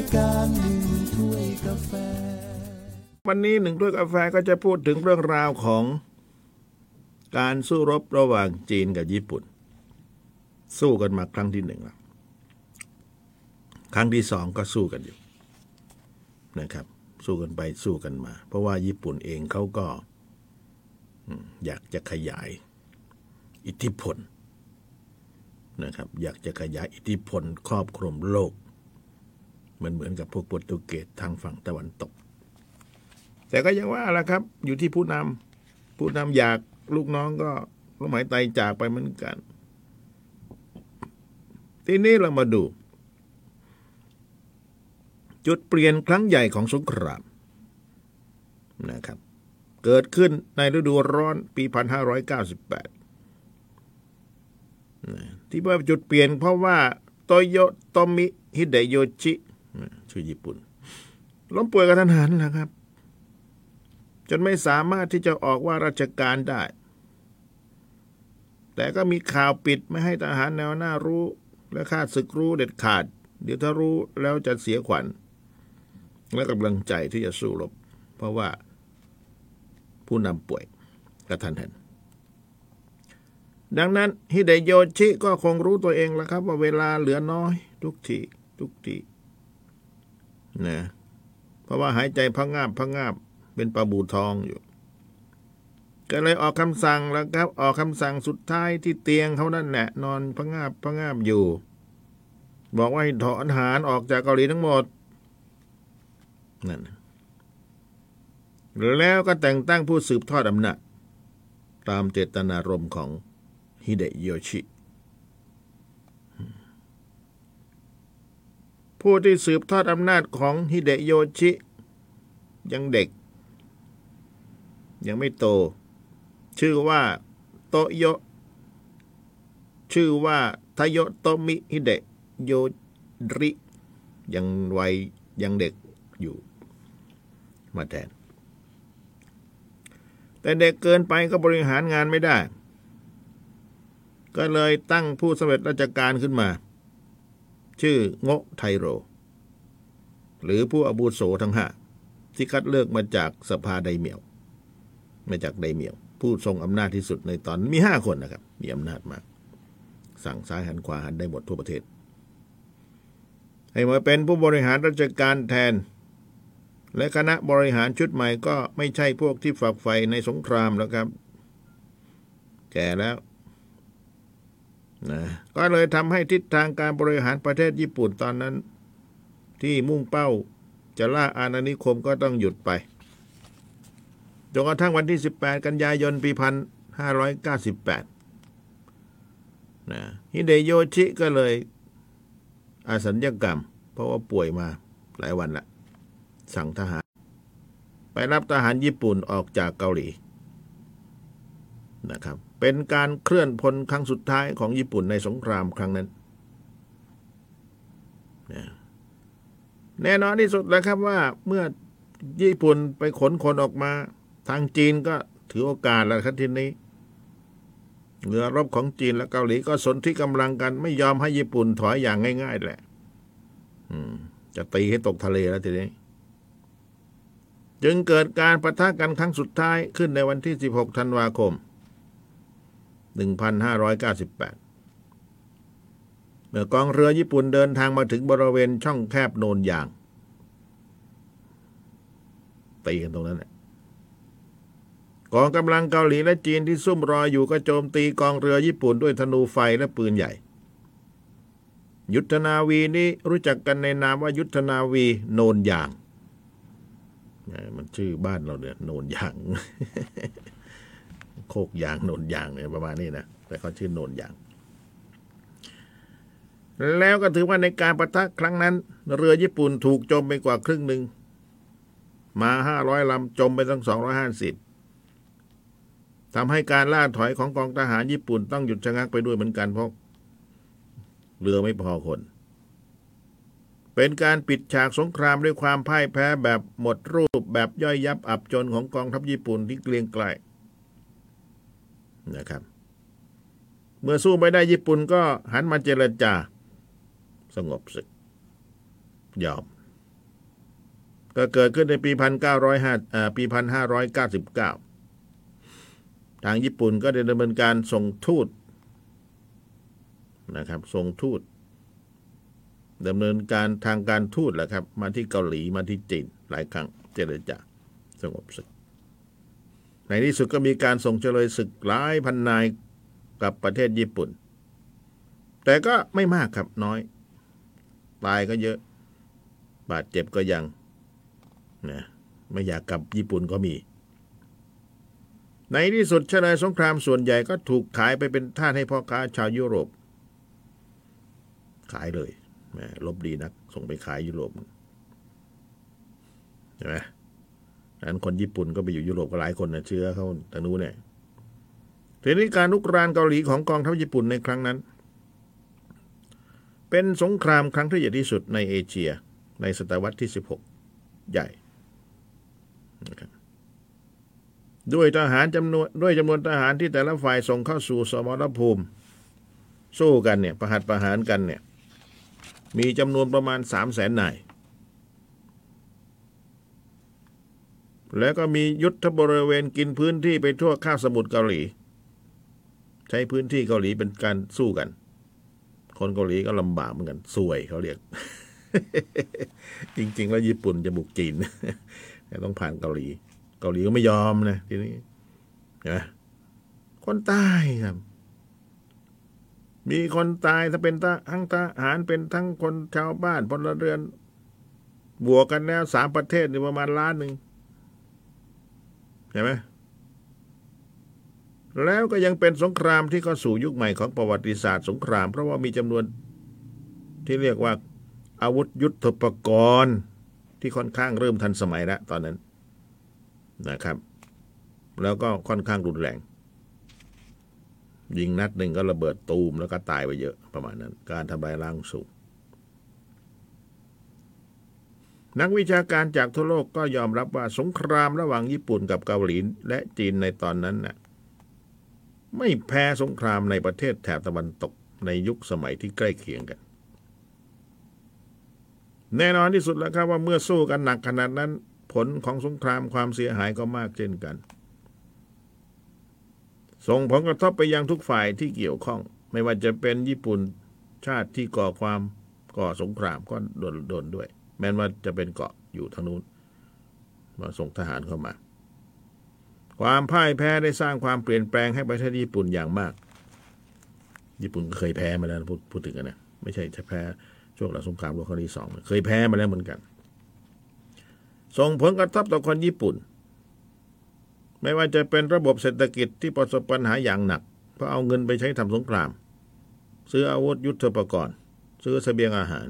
ายการหนึ่งถ้วยกาแฟ วันนี้หนึ่งถ้วยกาแฟก็จะพูดถึงเรื่องราวของ การสู้รบระหว่างจีนกับญี่ปุ่น สู้กันมาครั้งที่หนึ่งแล้วครั้งที่สองก็สู้กันอยู่นะครับ สู้กันไปสู้กันมา เพราะว่าญี่ปุ่นเองเขาก็อืมอยากจะขยายอิทธิพลนะครับ อยากจะขยายอิทธิพลครอบคลุมโลก มันเหมือนกับพวกโปรตุเกสทางฝั่งตะวันตก แต่ก็ยังว่าละครับ อยู่ที่ผู้นำผู้นำอยากลูกน้องก็ลมหายใจจากไปเหมือนกัน ทีนี้เรามาดู จุดเปลี่ยนครั้งใหญ่ของสงครามนะครับ เกิดขึ้นในฤดูร้อนปี 1598 ที่ว่าจุดเปลี่ยนเพราะว่าโตโยโตมิฮิเดโยชิ ชื่อญี่ปุ่น ล้มป่วยกระทันหันนะครับ จนไม่สามารถที่จะออกว่าราชการได้ แต่ก็มีข่าวปิดไม่ให้ทหารแนวหน้ารู้ และข้าศึกรู้เด็ดขาด เดี๋ยวถ้ารู้แล้วจะเสียขวัญ และกำลังใจที่จะสู้รบ เพราะว่าผู้นำป่วยกระทันหันดังนั้นฮิเดโยชิก็คงรู้ตัวเองแล้วครับ ว่าเวลาเหลือน้อย ทุกทีทุกที นะเพราะว่าหายใจพังงาบพังงาบเป็นปลาบูทองอยู่ ก็เลยออกคำสั่งแล้วครับ ออกคำสั่งสุดท้ายที่เตียงเขานั่นแหละนอนพังงาบพังงาบอยู่ บอกว่าให้ถอนทหารออกจากเกาหลีทั้งหมดนั่นแล้วก็แต่งตั้งผู้สืบทอดอำนาจตามเจตนารมณ์ของฮิเดโยชิ ผู้ที่สืบทอดอำนาจของฮิเดโยชิ ยังเด็ก ยังไม่โต ชื่อว่าโตโยชื่อว่าทโยโตมิฮิเดโยริ ยังวัยยังเด็กอยู่ มาแทน แต่เด็กเกินไปก็บริหารงานไม่ได้ ก็เลยตั้งผู้สำเร็จราชการขึ้นมา ชื่อโงะไทโร หรือผู้อาบุโสทั้งห้าที่คัดเลือกมาจากสภาไดเมียว มาจากไดเมียว ผู้ทรงอำนาจที่สุดในตอนมีห้าคนนะครับ มีอำนาจมาก สั่งซ้ายหันขวาหันได้หมดทั่วประเทศ ให้มาเป็นผู้บริหารราชการแทน และคณะบริหารชุดใหม่ก็ไม่ใช่พวกที่ฝักใฝ่ในสงครามแล้วครับ แก่แล้ว นะก็เลยทำให้ทิศทางการบริหารประเทศญี่ปุ่นตอนนั้น ที่มุ่งเป้าจะล่าอาณานิคมก็ต้องหยุดไปจนกระทั่งวันที่ 18 กันยายน ปี1598นะฮิเดโยชิก็เลยอาสัญญกรรม เพราะว่าป่วยมาหลายวันละ สั่งทหาร ไปรับทหารญี่ปุ่นออกจากเกาหลีนะครับ เป็นการเคลื่อนพลครั้งสุดท้ายของญี่ปุ่นในสงครามครั้งนั้น แน่นอนที่สุดแล้วครับว่าเมื่อญี่ปุ่นไปขนคนออกมาทางจีนก็ถือโอกาสแล้วครับทีนี้เรือรบของจีนและเกาหลีก็สนที่กำลังกัน ไม่ยอมให้ญี่ปุ่นถอยอย่างง่าย ๆ แหละจะตีให้ตกทะเลแล้วทีนี้ จึงเกิดการประทะกันครั้งสุดท้ายขึ้นในวันที่ 16 ธันวาคม 1598 เมื่อกองเรือญี่ปุ่นเดินทางมาถึงบริเวณช่องแคบโนนยางตีกันตรงนั้นแหละกองกำลังเกาหลีและจีนที่ซุ่มรออยู่ก็โจมตีกองเรือญี่ปุ่นด้วยธนูไฟและปืนใหญ่ ยุทธนาวีนี้รู้จักกันในนามว่ายุทธนาวีโนนยาง มันชื่อบ้านเราเนี่ยโนนยาง โคกยางโนนยางเนี่ยประมาณนี้นะแต่เขาชื่อโนนยาง แล้วก็ถือว่าในการประทะครั้งนั้น เรือญี่ปุ่นถูกจมไปกว่าครึ่งหนึ่งมาห้าร้อยลำจมไปตั้งสองร้อยห้าสิบทำให้การล่าถอยของกองทหารญี่ปุ่นต้องหยุดชะงักไปด้วยเหมือนกันเพราะเรือไม่พอคน เป็นการปิดฉากสงครามด้วยความพ่ายแพ้แบบหมดรูปแบบย่อยยับอับจนของกองทัพญี่ปุ่นที่เกลียงไกล นะครับ เมื่อสู้ไม่ได้ญี่ปุ่นก็หันมาเจรจา สงบศึก ยอม ก็เกิดขึ้นในปีพันเก้าร้อยห้าปีพันห้าร้อยเก้าสิบเก้าทางญี่ปุ่นก็ได้ดำเนินการส่งทูตนะครับส่งทูตดำเนินการทางการทูตแหละครับ มาที่เกาหลีมาที่จีนหลายครั้งเจรจาสงบศึก ในที่สุดก็มีการส่งเฉลยศึกหลายพันนายกับประเทศญี่ปุ่น แต่ก็ไม่มากครับน้อย ตายก็เยอะ บาดเจ็บก็ยังนะไม่อยากกลับญี่ปุ่นก็มี ในที่สุดเฉลยสงครามส่วนใหญ่ก็ถูกขายไปเป็นท่าสให้พ่อค้าชาวยุโรป ขายเลยแหมลบดีนัก ส่งไปขายยุโรปใช่ไหม นั้นคนญี่ปุ่นก็ไปอยู่ยุโรปก็หลายคนนะเชื้อเขาทางนู้นเนี่ยทีนี้การลุกรานเกาหลีของกองทัพญี่ปุ่นในครั้งนั้น เป็นสงครามครั้งที่ใหญ่ที่สุดในเอเชีย ในศตวรรษที่ 16 ใหญ่นะครับด้วยทหารจำนวนด้วยจำนวนทหารที่แต่ละฝ่ายส่งเข้าสู่สมรภูมิ สู้กันเนี่ยประหัตประหารกันเนี่ยมีจำนวนประมาณสามแสนนาย แล้วก็มียุทธบริเวณกินพื้นที่ไปทั่วข้าวสมุทรเกาหลี ใช้พื้นที่เกาหลีเป็นการสู้กัน คนเกาหลีก็ลำบากเหมือนกันสวยเขาเรียก จริง ๆ แล้วญี่ปุ่นจะบุกจีนแต่ต้องผ่านเกาหลี เกาหลีก็ไม่ยอมนะทีนี้เห็นไหมคนใต้ครับ มีคนตายถ้าเป็นทั้งทหารเป็นทั้งคนชาวบ้านพลเรือน บวกกันแล้วสามประเทศนี่ประมาณล้านหนึ่ง เห็นไหมแล้วก็ยังเป็นสงครามที่เข้าสู่ยุคใหม่ของประวัติศาสตร์สงคราม เพราะว่ามีจำนวนที่เรียกว่าอาวุธยุทโธปกรณ์ที่ค่อนข้างเริ่มทันสมัยแล้วตอนนั้นนะครับ แล้วก็ค่อนข้างรุนแรง ยิงนัดหนึ่งก็ระเบิดตูมแล้วก็ตายไปเยอะประมาณนั้น การทำลายล้างสูง นักวิชาการจากทั่วโลกก็ยอมรับว่าสงครามระหว่างญี่ปุ่นกับเกาหลีและจีนในตอนนั้นน่ะไม่แพ้สงครามในประเทศแถบตะวันตกในยุคสมัยที่ใกล้เคียงกัน แน่นอนที่สุดแล้วครับว่าเมื่อสู้กันหนักขนาดนั้น ผลของสงครามความเสียหายก็มากเช่นกัน ส่งผลกระทบไปยังทุกฝ่ายที่เกี่ยวข้อง ไม่ว่าจะเป็นญี่ปุ่นชาติที่ก่อความก่อสงครามก็โดนโดนด้วย แม้ว่าจะเป็นเกาะอยู่ทางนู้น มาส่งทหารเข้ามา ความพ่ายแพ้ได้สร้างความเปลี่ยนแปลงให้ประเทศญี่ปุ่นอย่างมาก ญี่ปุ่นเคยแพ้มาแล้วพูดพูดถึงกันนะไม่ใช่จะแพ้ช่วงหลังสงครามโลกครั้งที่สองเคยแพ้มาแล้วเหมือนกัน ส่งผลกระทบต่อคนญี่ปุ่น ไม่ว่าจะเป็นระบบเศรษฐกิจที่ประสบปัญหาอย่างหนัก เพราะเอาเงินไปใช้ทำสงคราม ซื้ออาวุธยุทโธปกรณ์ ซื้อเสบียงอาหาร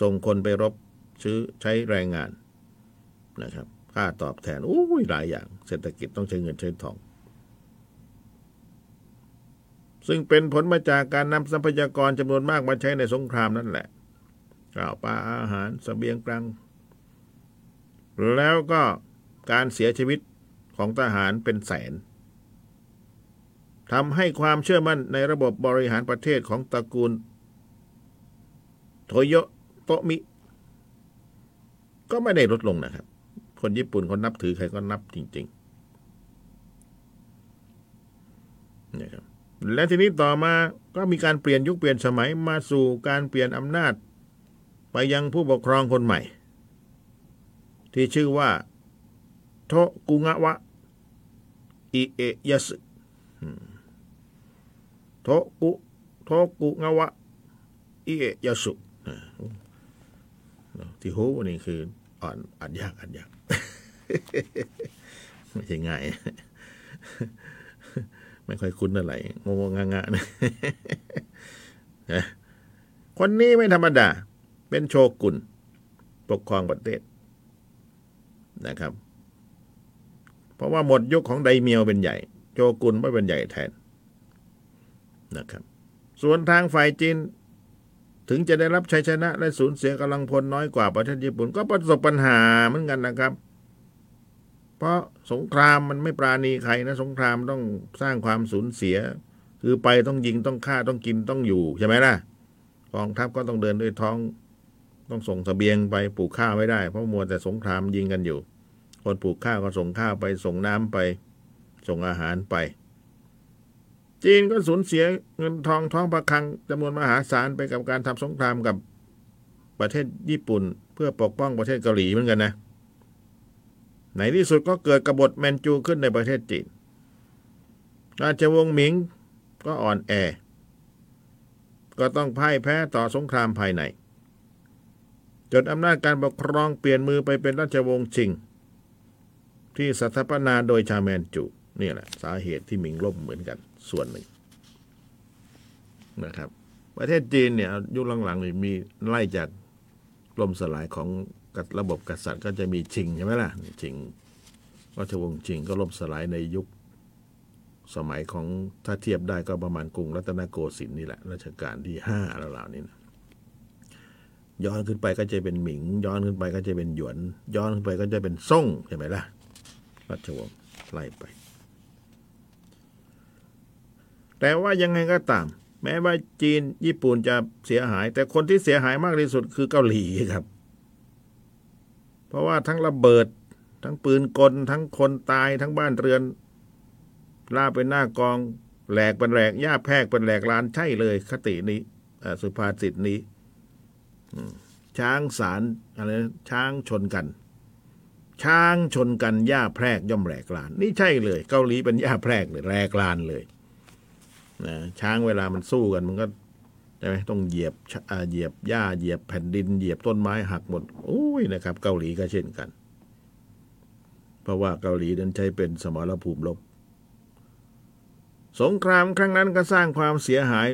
ส่งคนไปรบซื้อใช้แรงงานนะครับ ค่าตอบแทนโอ้ยหลายอย่าง เศรษฐกิจต้องใช้เงินใช้ทอง ซึ่งเป็นผลมาจากการนำทรัพยากรจำนวนมากมาใช้ในสงครามนั่นแหละข้าวปลาอาหารสเสบียงกลาง แล้วก็การเสียชีวิตของทหารเป็นแสนทำให้ความเชื่อมั่นในระบบบริหารประเทศของตระกูล โทโย โตมิ ก็ไม่ได้ลดลงนะครับ คนญี่ปุ่นเขานับถือใครก็นับจริงๆนะครับและทีนี้ต่อมาก็มีการเปลี่ยนยุคเปลี่ยนสมัยมาสู่การเปลี่ยนอำนาจ ไปยังผู้ปกครองคนใหม่ ที่ชื่อว่า โทกุงะวะอิเอะยะสึโทกุโทกุงะวะอิเอะยะสุ ที่หูนี่คืออ่อนอ่านยากอ่านยากไม่ใช่ง่ายไม่ค่อยคุ้นอะไรงงงงะๆนะคนนี้ไม่ธรรมดา เป็นโชกุนปกครองประเทศนะครับ เพราะว่าหมดยุคของไดเมียวเป็นใหญ่โจกุนไม่เป็นใหญ่แทนนะครับ ส่วนทางฝ่ายจีน ถึงจะได้รับชัยชนะและสูญเสียกำลังพลน้อยกว่าประเทศญี่ปุ่นก็ประสบปัญหาเหมือนกันนะครับ เพราะสงครามมันไม่ปราณีใครนะ สงครามต้องสร้างความสูญเสีย คือไปต้องยิงต้องฆ่าต้องกินต้องอยู่ใช่ไหมล่ะกองทัพก็ต้องเดินด้วยท้อง ต้องส่งเสบียงไปปลูกข้าวไม่ได้ เพราะมัวแต่สงครามยิงกันอยู่ คนปลูกข้าวก็ส่งข้าวไปส่งน้ำไป ส่งอาหารไป จีนก็สูญเสียเงินทองท้องประคังจำนวนมหาศาลไปกับการทำสงครามกับประเทศญี่ปุ่น เพื่อปกป้องประเทศเกาหลีเหมือนกันนะ ในที่สุดก็เกิดกบฏแมนจูขึ้นในประเทศจีน ราชวงศ์หมิงก็อ่อนแอ ก็ต้องพ่ายแพ้ต่อสงครามภายใน จนอำนาจการปกครองเปลี่ยนมือไปเป็นราชวงศ์ชิง ที่สถาปนาโดยชาแมนจู นี่แหละ สาเหตุที่หมิงล่มเหมือนกัน ส่วนหนึ่งนะครับ ประเทศจีนเนี่ยยุคหลังๆนี่มีไล่จากล่มสลายของระบบกษัตริย์ก็จะมีชิงใช่ไหมล่ะชิงราชวงศ์ชิงก็ล่มสลายในยุคสมัยของถ้าเทียบได้ก็ประมาณกรุงรัตนโกสินทร์นี่แหละรัชกาลที่ห้าแล้วเหล่านี้นะย้อนขึ้นไปก็จะเป็นหมิง ย้อนขึ้นไปก็จะเป็นหยวน ย้อนขึ้นไปก็จะเป็นซ่งใช่ไหมล่ะราชวงศ์ไล่ไป แต่ว่ายังไงก็ตาม แม้ว่าจีนญี่ปุ่นจะเสียหาย แต่คนที่เสียหายมากที่สุดคือเกาหลีครับ เพราะว่าทั้งระเบิด ทั้งปืนกล ทั้งคนตายทั้งบ้านเรือนล่าเป็นหน้ากองแหลกเป็นแหลกหญ้าแพรกเป็นแหลกลานใช่เลย คตินี้สุภาษิตนี้ช้างสารอะไรช้างชนกัน ช้างชนกันหญ้าแพรกย่อมแหลกลาน นี่ใช่เลย เกาหลีเป็นหญ้าแพรกเลยแหลกลานเลย นะช้างเวลามันสู้กันมันก็ใช่ไหมต้องเหยียบเหยียบหญ้าเหยียบแผ่นดิน เหยียบต้นไม้หักหมดโอ้ยนะครับ เกาหลีก็เช่นกัน เพราะว่าเกาหลีนั้นใช้เป็นสมรภูมิรบสงครามครั้งนั้นก็สร้างความเสียหาย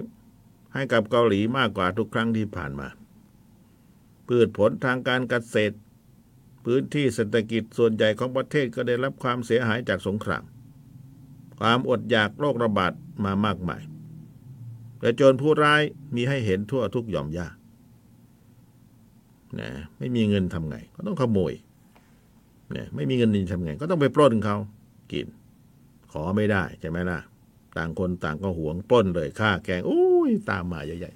ให้กับเกาหลีมากกว่าทุกครั้งที่ผ่านมา พืชผลทางการเกษตร พื้นที่เศรษฐกิจส่วนใหญ่ของประเทศก็ได้รับความเสียหายจากสงคราม ความอดอยากโรคระบาดมามากมายแต่โจรผู้ร้ายมีให้เห็นทั่วทุกหย่อมย่านะไม่มีเงินทำไง ก็ต้องขโมยนะไม่มีเงินทำไง ก็ต้องไปปล้นเขากิน ขอไม่ได้ใช่ไหมล่ะ ต่างคนต่างก็หวงปล้นเลยฆ่าแกงโอ้ยตามมาใหญ่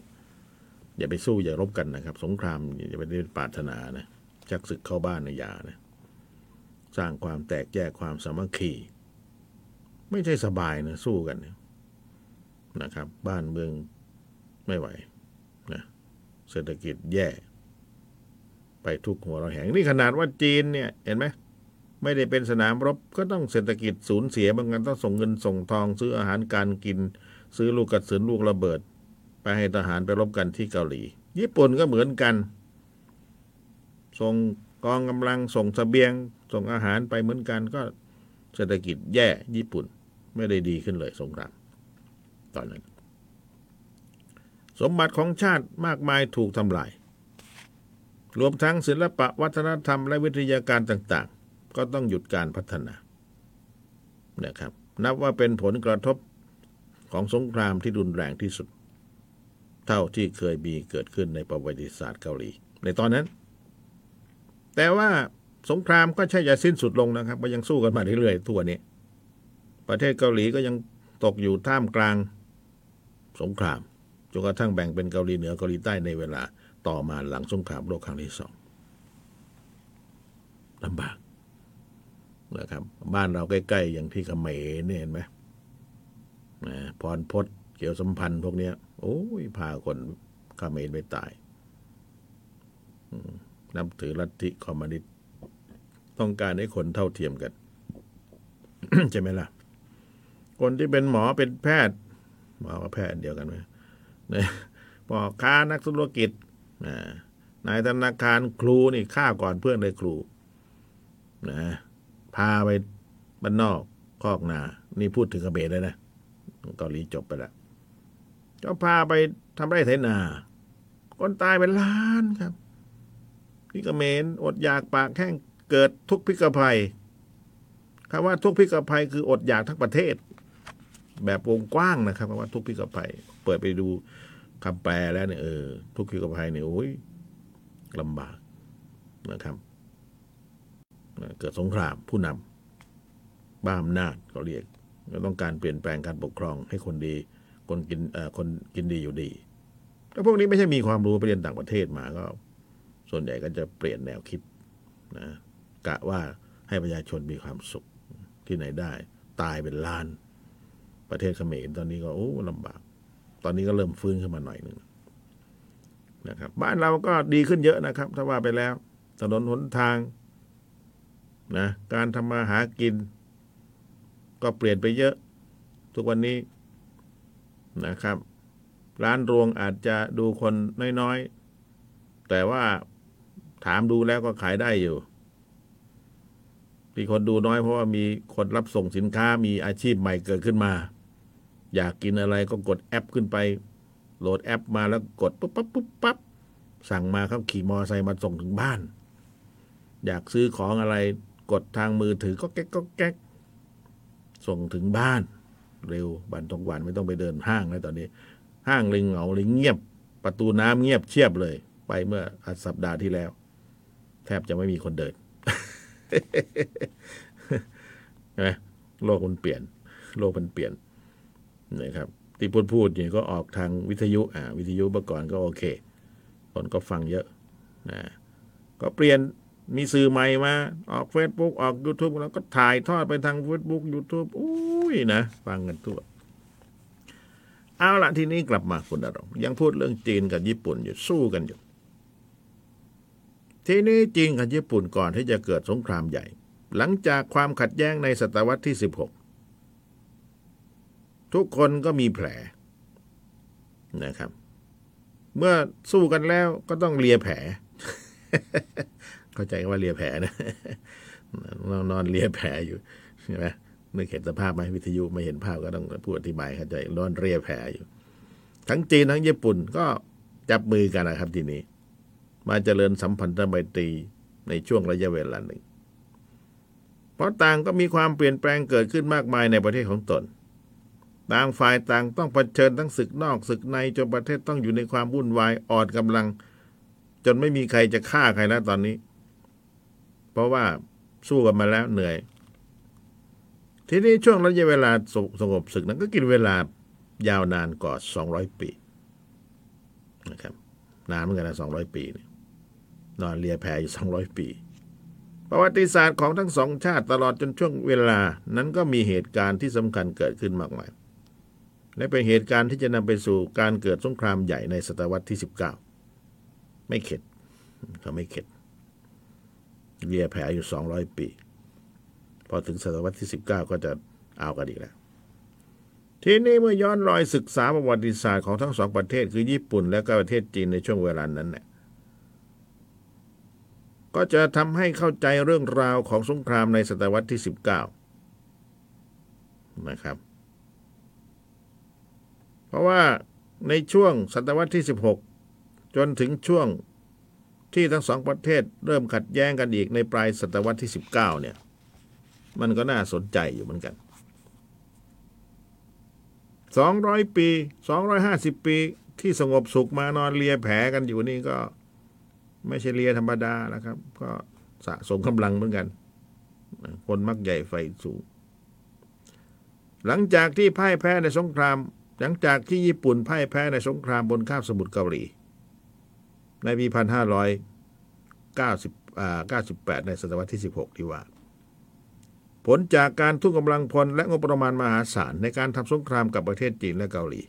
ๆอย่าไปสู้อย่ารบกันนะครับ สงครามอย่าไปปรารถนานะชักศึกเข้าบ้านในยานะ สร้างความแตกแยกความสามัคคี ไม่ใช่สบายนะสู้กันนะครับ บ้านเมืองไม่ไหวนะเศรษฐกิจแย่ ไปทุกหัวเราแหงนี่ขนาดว่าจีนเนี่ย เห็นไหมไม่ได้เป็นสนามรบก็ต้องเศรษฐกิจสูญเสียบางงานต้องส่งเงินส่งทอง ซื้ออาหารการกิน ซื้อลูกกระสุนลูกระเบิด ไปให้ทหารไปรบกันที่เกาหลี ญี่ปุ่นก็เหมือนกัน ส่งกองกำลังส่งสเสบียง ส่งอาหารไปเหมือนกันก็เศรษฐกิจแย่ญี่ปุ่น ไม่ได้ดีขึ้นเลยสงคราม ตอนนั้น สมบัติของชาติมากมายถูกทำลาย รวมทั้งศิลปะวัฒนธรรมและวิทยาการต่าง ๆ ก็ต้องหยุดการพัฒนานะครับ นับว่าเป็นผลกระทบของสงครามที่รุนแรงที่สุด เท่าที่เคยมีเกิดขึ้นในประวัติศาสตร์เกาหลี ในตอนนั้น แต่ว่าสงครามก็ใช่จะสิ้นสุดลงนะครับ ก็ยังสู้กันมาเรื่อยๆ ทั่วนี้ ประเทศเกาหลีก็ยังตกอยู่ท่ามกลางสงครามจนกระทั่งแบ่งเป็นเกาหลีเหนือเกาหลีใต้ในเวลาต่อมาหลังสงครามโลกครั้งที่สองลำบากนะครับ บ้านเราใกล้ๆอย่างที่เขมรเนี่ยเห็นไหมนะพรพศเกี่ยวสัมพันธ์พวกนี้โอ้ยพาคนเขมรไปตายนับถือลัทธิคอมมิวนิสต์ต้องการให้คนเท่าเทียมกัน ใช่ไหมล่ะ คนที่เป็นหมอเป็นแพทย์ หมอกับแพทย์เดียวกันไหมนะปอค้านักธุรกิจนายธนาคารครูนี่ฆ่าก่อนเพื่อนเลยครูนะพาไปบ้านนอกคอกนา นี่พูดถึงกระเบนเลยนะเกาหลีจบไปแล้วก็พาไปทำไร่ไถนา คนตายเป็นล้านครับพี่กระเมนอดอยากปากแห้งเกิดทุกพิกภัยคำว่าทุกพิกภัยคืออดอยากทั้งประเทศ แบบวงกว้างนะครับคำว่าทุกพิกภัยเปิดไปดูคำแปลแล้วเนี่ยเออทุกพิกภัยเนี่ยโอ้ยลำบากนะครับเกิดสงครามผู้นำบ้าอำนาจเขาเรียกต้องการเปลี่ยนแปลงการปกครองให้คนดี คนกินคนกินดีอยู่ดีแล้วพวกนี้ไม่ใช่มีความรู้ไปเรียนต่างประเทศมาก็ ส่วนใหญ่ก็จะเปลี่ยนแนวคิดนะกะว่าให้ประชาชนมีความสุขที่ไหนได้ ตายเป็นล้าน ประเทศเขมรตอนนี้ก็โอ้ลำบาก ตอนนี้ก็เริ่มฟื้นขึ้นมาหน่อยหนึ่งนะครับ บ้านเราก็ดีขึ้นเยอะนะครับ ถ้าว่าไปแล้วถนนหนทางนะการทำมาหากิน ก็เปลี่ยนไปเยอะ ทุกวันนี้นะครับ ร้านรวงอาจจะดูคนน้อยๆ แต่ว่าถามดูแล้วก็ขายได้อยู่ที่คนดูน้อยเพราะว่ามีคนรับส่งสินค้ามีอาชีพใหม่เกิดขึ้นมา อยากกินอะไรก็กดแอปขึ้นไป โหลดแอปมาแล้วกดปุ๊บปั๊บปุ๊บปั๊บสั่งมาเขาขี่มอไซค์มาส่งถึงบ้าน อยากซื้อของอะไรกดทางมือถือก็แก๊กก็แก๊กส่งถึงบ้าน เร็วบันทงหวันไม่ต้องไปเดินห้างแล้วตอนนี้ ห้างลิงเหงาลิงเงียบ ประตูน้ำเงียบเชียบเลย ไปเมื่อสัปดาห์ที่แล้ว แทบจะไม่มีคนเดินนะโลกมันเปลี่ยน โลกมันเปลี่ยน นะครับที่พูดพูดเนี่ยก็ออกทางวิทยุอ่าวิทยุเมื่อก่อนก็โอเค คนก็ฟังเยอะนะก็เปลี่ยนมีสื่อใหม่มาออก Facebook ออก YouTube แล้วก็ถ่ายทอดไปทาง Facebook YouTube อุ้ยนะฟังกันทั่วเอาละทีนี้กลับมาคุณดารงยังพูดเรื่องจีนกับญี่ปุ่นอยู่สู้กันอยู่ ทีนี้จีนกับญี่ปุ่นก่อนที่จะเกิดสงครามใหญ่ หลังจากความขัดแย้งในศตวรรษที่ 16 ทุกคนก็มีแผลนะครับ เมื่อสู้กันแล้วก็ต้องเลียแผล เข้าใจว่าเลียแผลนะนอนนอนเลียแผลอยู่ใช่ไหมนึกเห็นสภาพไหมวิทยุไม่เห็นภาพก็ต้องพูดอธิบายเข้าใจนอนเลียแผลอยู่ ทั้งจีนทั้งญี่ปุ่นก็จับมือกันนะครับทีนี้ มาเจริญสัมพันธไมตรีในช่วงระยะเวลาหนึ่ง เพราะต่างก็มีความเปลี่ยนแปลงเกิดขึ้นมากมายในประเทศของตน ต่างฝ่ายต่างต้องเผชิญทั้งศึกนอกศึกในจนประเทศต้องอยู่ในความวุ่นวายอ่อนกำลัง จนไม่มีใครจะฆ่าใครแล้วตอนนี้ เพราะว่าสู้กันมาแล้วเหนื่อย ทีนี้ช่วงระยะเวลาสสงบศึกนั้นก็กินเวลายาวนานกว่า200ปีนะครับนานเหมือนกันนะ200ปีนี่ยนอนเลียแพอยู่200ปีประวัติศาสตร์ของทั้งสองชาติตลอดจนช่วงเวลานั้นก็มีเหตุการณ์ที่สำคัญเกิดขึ้นมากมาย และเป็นเหตุการณ์ที่จะนำไปสู่การเกิดสงครามใหญ่ในศตวรรษที่ 19 ไม่เข็ดเขาไม่เข็ดเลียแผลอยู่ 200 ปี พอถึงศตวรรษที่ 19 ก็จะเอากันอีกแล้ว ทีนี้เมื่อย้อนรอยศึกษาประวัติศาสตร์ของทั้งสองประเทศคือญี่ปุ่น และก็ประเทศจีนในช่วงเวลานั้นเนี่ยก็จะทำให้เข้าใจเรื่องราวของสงครามในศตวรรษที่ 19 นะครับ เพราะว่าในช่วงศตวรรษที่ 16 จนถึงช่วงที่ทั้งสองประเทศเริ่มขัดแย้งกันอีกในปลายศตวรรษที่ 19 เนี่ย มันก็น่าสนใจอยู่เหมือนกัน 200 ปี 250 ปีที่สงบสุขมานอนเลียแผลกันอยู่นี่ก็ไม่ใช่เลียธรรมดานะครับ ก็สะสมกำลังเหมือนกัน คนมักใหญ่ไฟสูง หลังจากที่พ่ายแพ้ในสงคราม หลังจากที่ญี่ปุ่นพ่ายแพ้ในสงครามบนคาบสมุทรเกาหลี ในปี 1598 ในศตวรรษที่ 16 ที่ว่า ผลจากการทุ่มกำลังพลและงบประมาณมหาศาลในการทำสงครามกับประเทศจีนและเกาหลี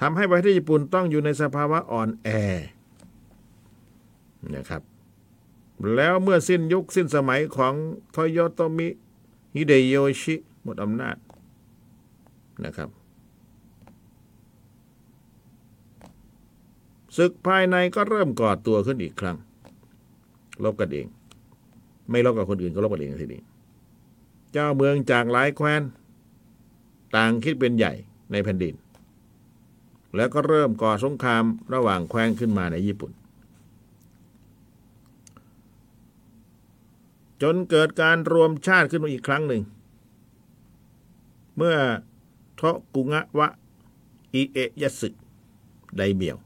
ทำให้ประเทศญี่ปุ่นต้องอยู่ในสภาวะอ่อนแอนะครับ แล้วเมื่อสิ้นยุคสิ้นสมัยของโทโยโตมิฮิเดโยชิหมดอำนาจนะครับ ศึกภายในก็เริ่มก่อตัวขึ้นอีกครั้งลบกันเอง ไม่ลบกับคนอื่นก็ลบกันเองทีนี้เจ้าเมืองจากหลายแคว้น ต่างคิดเป็นใหญ่ในแผ่นดิน แล้วก็เริ่มก่อสงครามระหว่างแคว้นขึ้นมาในญี่ปุ่น จนเกิดการรวมชาติขึ้นมาอีกครั้งหนึ่ง เมื่อโทกุงะวะอิเอะยสึไดเมียว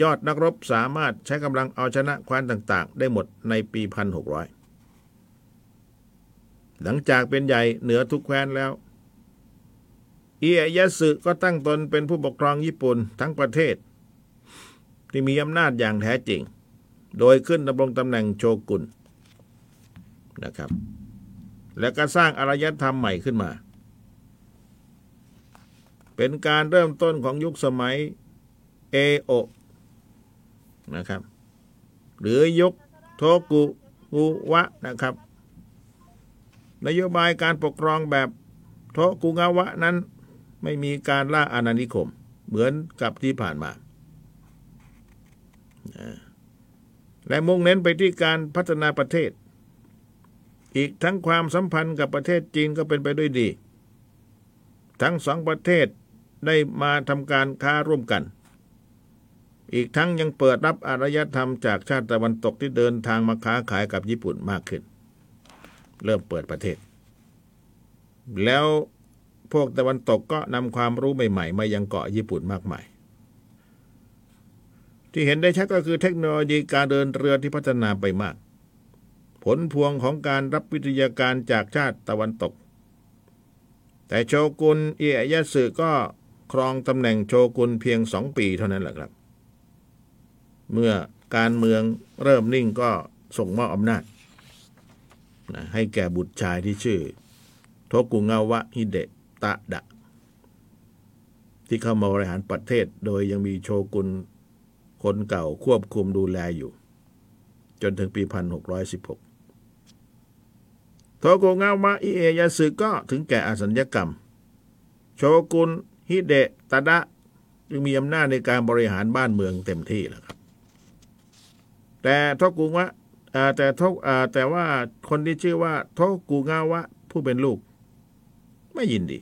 ยอดนักรบสามารถใช้กำลังเอาชนะแคว้นต่างๆ ได้หมดในปี 1600 หลังจากเป็นใหญ่เหนือทุกแคว้นแล้วอิเอยะสึก็ตั้งตนเป็นผู้ปกครองญี่ปุ่นทั้งประเทศ ที่มีอำนาจอย่างแท้จริง โดยขึ้นดำรงตำแหน่งโชกุนนะครับ และก็สร้างอารยธรรมใหม่ขึ้นมา เป็นการเริ่มต้นของยุคสมัยเอโอ นะครับ หรือยุคโทกุอุวะนะครับ นโยบายการปกครองแบบโทกุงาวะนั้นไม่มีการล่าอาณานิคม เหมือนกับที่ผ่านมา และมุ่งเน้นไปที่การพัฒนาประเทศ อีกทั้งความสัมพันธ์กับประเทศจีนก็เป็นไปด้วยดี ทั้งสองประเทศได้มาทำการค้าร่วมกัน อีกทั้งยังเปิดรับอารยธรรมจากชาติตะวันตกที่เดินทางมาค้าขายกับญี่ปุ่นมากขึ้น เริ่มเปิดประเทศ แล้วพวกตะวันตกก็นำความรู้ใหม่ๆ มายังเกาะญี่ปุ่นมากมาย ที่เห็นได้ชัดก็คือเทคโนโลยีการเดินเรือที่พัฒนาไปมาก ผลพวงของการรับวิทยาการจากชาติตะวันตก แต่โชกุนเอียยะสึก็ครองตำแหน่งโชกุนเพียงสองปีเท่านั้นแหละครับ เมื่อการเมืองเริ่มนิ่งก็ส่งมอบอำนาจนะให้แก่บุตรชายที่ชื่อ โทกุงาวะฮิเดะตะดะ ที่เข้ามาบริหารประเทศ โดยยังมีโชกุนคนเก่าควบคุมดูแลอยู่ จนถึงปี 1616 โทกุงาวะอิเอยาสึก็ถึงแก่อสัญญกรรม โชกุนฮิเดะตะดะ จึงมีอำนาจในการบริหารบ้านเมืองเต็มที่แล้ว แต่ทกุงวะแต่ทแต่ว่าคนที่ชื่อว่าทกุงาวะ ผู้เป็นลูก ไม่ยินดี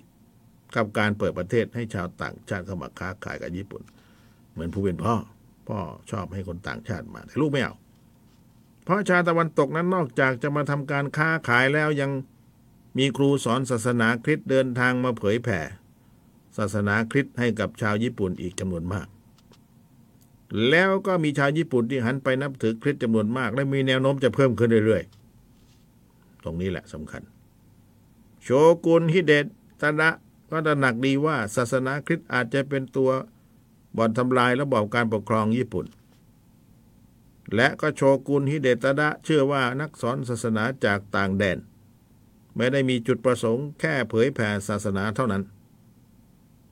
กับการเปิดประเทศให้ชาวต่างชาติเข้ามาค้าขายกับญี่ปุ่น เหมือนผู้เป็นพ่อ พ่อชอบให้คนต่างชาติมา แต่ลูกไม่เอาเพราะชาวตะวันตกนั้นนอกจากจะมาทำการค้าขายแล้วยังมีครูสอนศาสนาคริสต์เดินทางมาเผยแผ่ ศาสนาคริสต์ให้กับชาวญี่ปุ่นอีกจำนวนมาก แล้วก็มีชาวญี่ปุ่นที่หันไปนับถือคริสต์จำนวนมาก และมีแนวโน้มจะเพิ่มขึ้นเรื่อยๆ ตรงนี้แหละสำคัญ โชกุนฮิเดะตะดะก็ตระหนักดีว่าศาสนาคริสต์อาจจะเป็นตัวบ่อนทำลายระบอบการปกครองญี่ปุ่น และก็โชกุนฮิเดตะดะเชื่อว่านักสอนศาสนาจากต่างแดน ไม่ได้มีจุดประสงค์แค่เผยแผ่ศาสนาเท่านั้น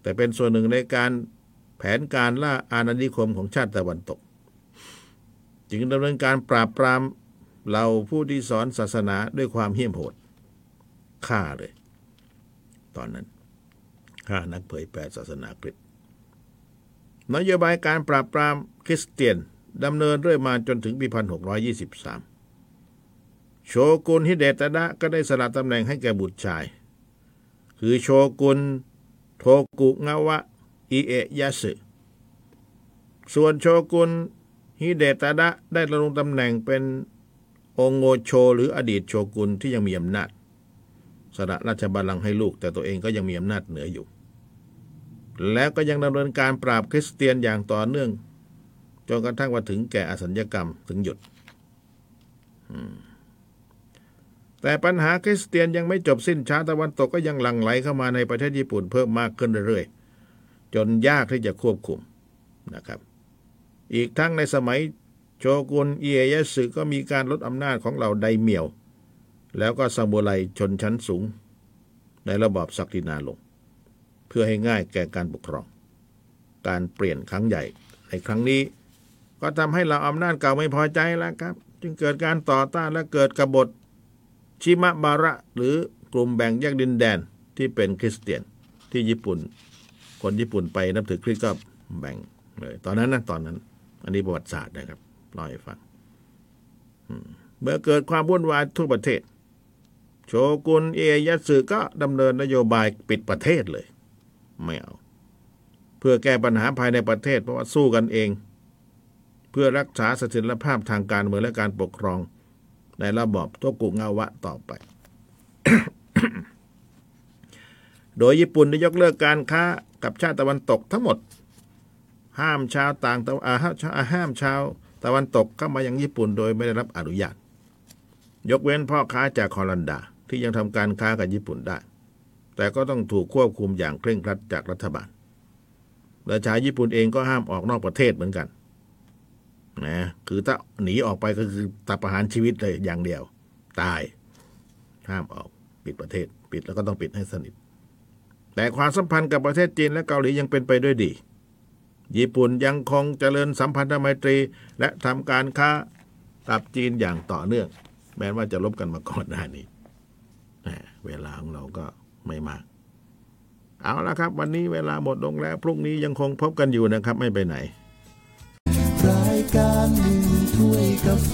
แต่เป็นส่วนหนึ่งในการ แผนการล่าอาณานิคมของชาติตะวันตก จึงดำเนินการปราบปรามเหล่าผู้ที่สอนศาสนาด้วยความเหี้ยมโหดฆ่าเลย ตอนนั้นฆ่านักเผยแผ่ศาสนาคริสนโยบายการปราบปรามคริสเตียนดำเนินเรื่อยมาจนถึงปี 1623 โชกุนฮิเดตะดะก็ได้สละตำแหน่งให้แก่บุตรชาย คือโชกุนโทกุงาวะ อิเอะยะสึ ส่วนโชกุนฮิเดตะดะได้ดำรงตำแหน่งเป็นองโงโชหรืออดีตโชกุนที่ยังมีอำนาจสละราชบัลลังก์ให้ลูก แต่ตัวเองก็ยังมีอำนาจเหนืออยู่ แล้วก็ยังดำเนินการปราบคริสเตียนอย่างต่อเนื่องจนกระทั่งว่าถึงแก่อสัญญกรรมถึงหยุด แต่ปัญหาคริสเตียนยังไม่จบสิ้นชาตะวันตกก็ยังหลั่งไหลเข้ามาในประเทศญี่ปุ่นเพิ่มมากขึ้นเรื่อยๆ จนยากที่จะควบคุมนะครับ อีกทั้งในสมัยโชกุนเอียยะสึก็มีการลดอำนาจของเหล่าไดเมียว แล้วก็ซามูไรชนชั้นสูง ในระบอบศักดินาลง เพื่อให้ง่ายแก่การปกครอง การเปลี่ยนครั้งใหญ่ในครั้งนี้ ก็ทำให้เราอำนาจเก่าไม่พอใจแล้วครับ จึงเกิดการต่อต้านและเกิดกบฏชิมะบาระหรือกลุ่มแบ่งแยกดินแดนที่เป็นคริสเตียนที่ญี่ปุ่น คนญี่ปุ่นไปนับถือคริสต์ก็แบ่งเลยตอนนั้นนะตอนนั้น อันนี้ประวัติศาสตร์นะครับเล่าให้ฟังเมื่อเกิดความวุ่นวายทั่วประเทศ โชกุนเอยยัตสึก็ดำเนินนโยบายปิดประเทศเลย ไม่เอา เพื่อแก้ปัญหาภายในประเทศ เพราะว่าสู้กันเอง เพื่อรักษาเสถียรภาพทางการเมืองและการปกครอง ในระบอบโตกุงาวะต่อไป โดยญี่ปุ่นได้ยกเลิกการค้ากับชาติตะวันตกทั้งหมด ห้ามชาวต่างตะห้ามชาวตะวันตกเข้ามายังญี่ปุ่นโดยไม่ได้รับอนุญาต ยกเว้นพ่อค้าจากฮอลันดาที่ยังทำการค้ากับญี่ปุ่นได้ แต่ก็ต้องถูกควบคุมอย่างเคร่งครัดจากรัฐบาลและชาวญี่ปุ่นเองก็ห้ามออกนอกประเทศเหมือนกันนะคือถ้าหนีออกไปก็คือตัดประหารชีวิตเลยอย่างเดียว ตาย ห้ามออกปิดประเทศ ปิดแล้วก็ต้องปิดให้สนิท แต่ความสัมพันธ์กับประเทศจีนและเกาหลียังเป็นไปด้วยดี ญี่ปุ่นยังคงเจริญสัมพันธไมตรี และทำการค้ากับจีนอย่างต่อเนื่อง แม้ว่าจะลบกันมาก่อนหน้านี้เวลาของเราก็ไม่มาก เอาละครับ วันนี้เวลาหมดลงแล้ว พรุ่งนี้ยังคงพบกันอยู่นะครับ ไม่ไปไหน รายการหนึ่งถ้วยกาแฟ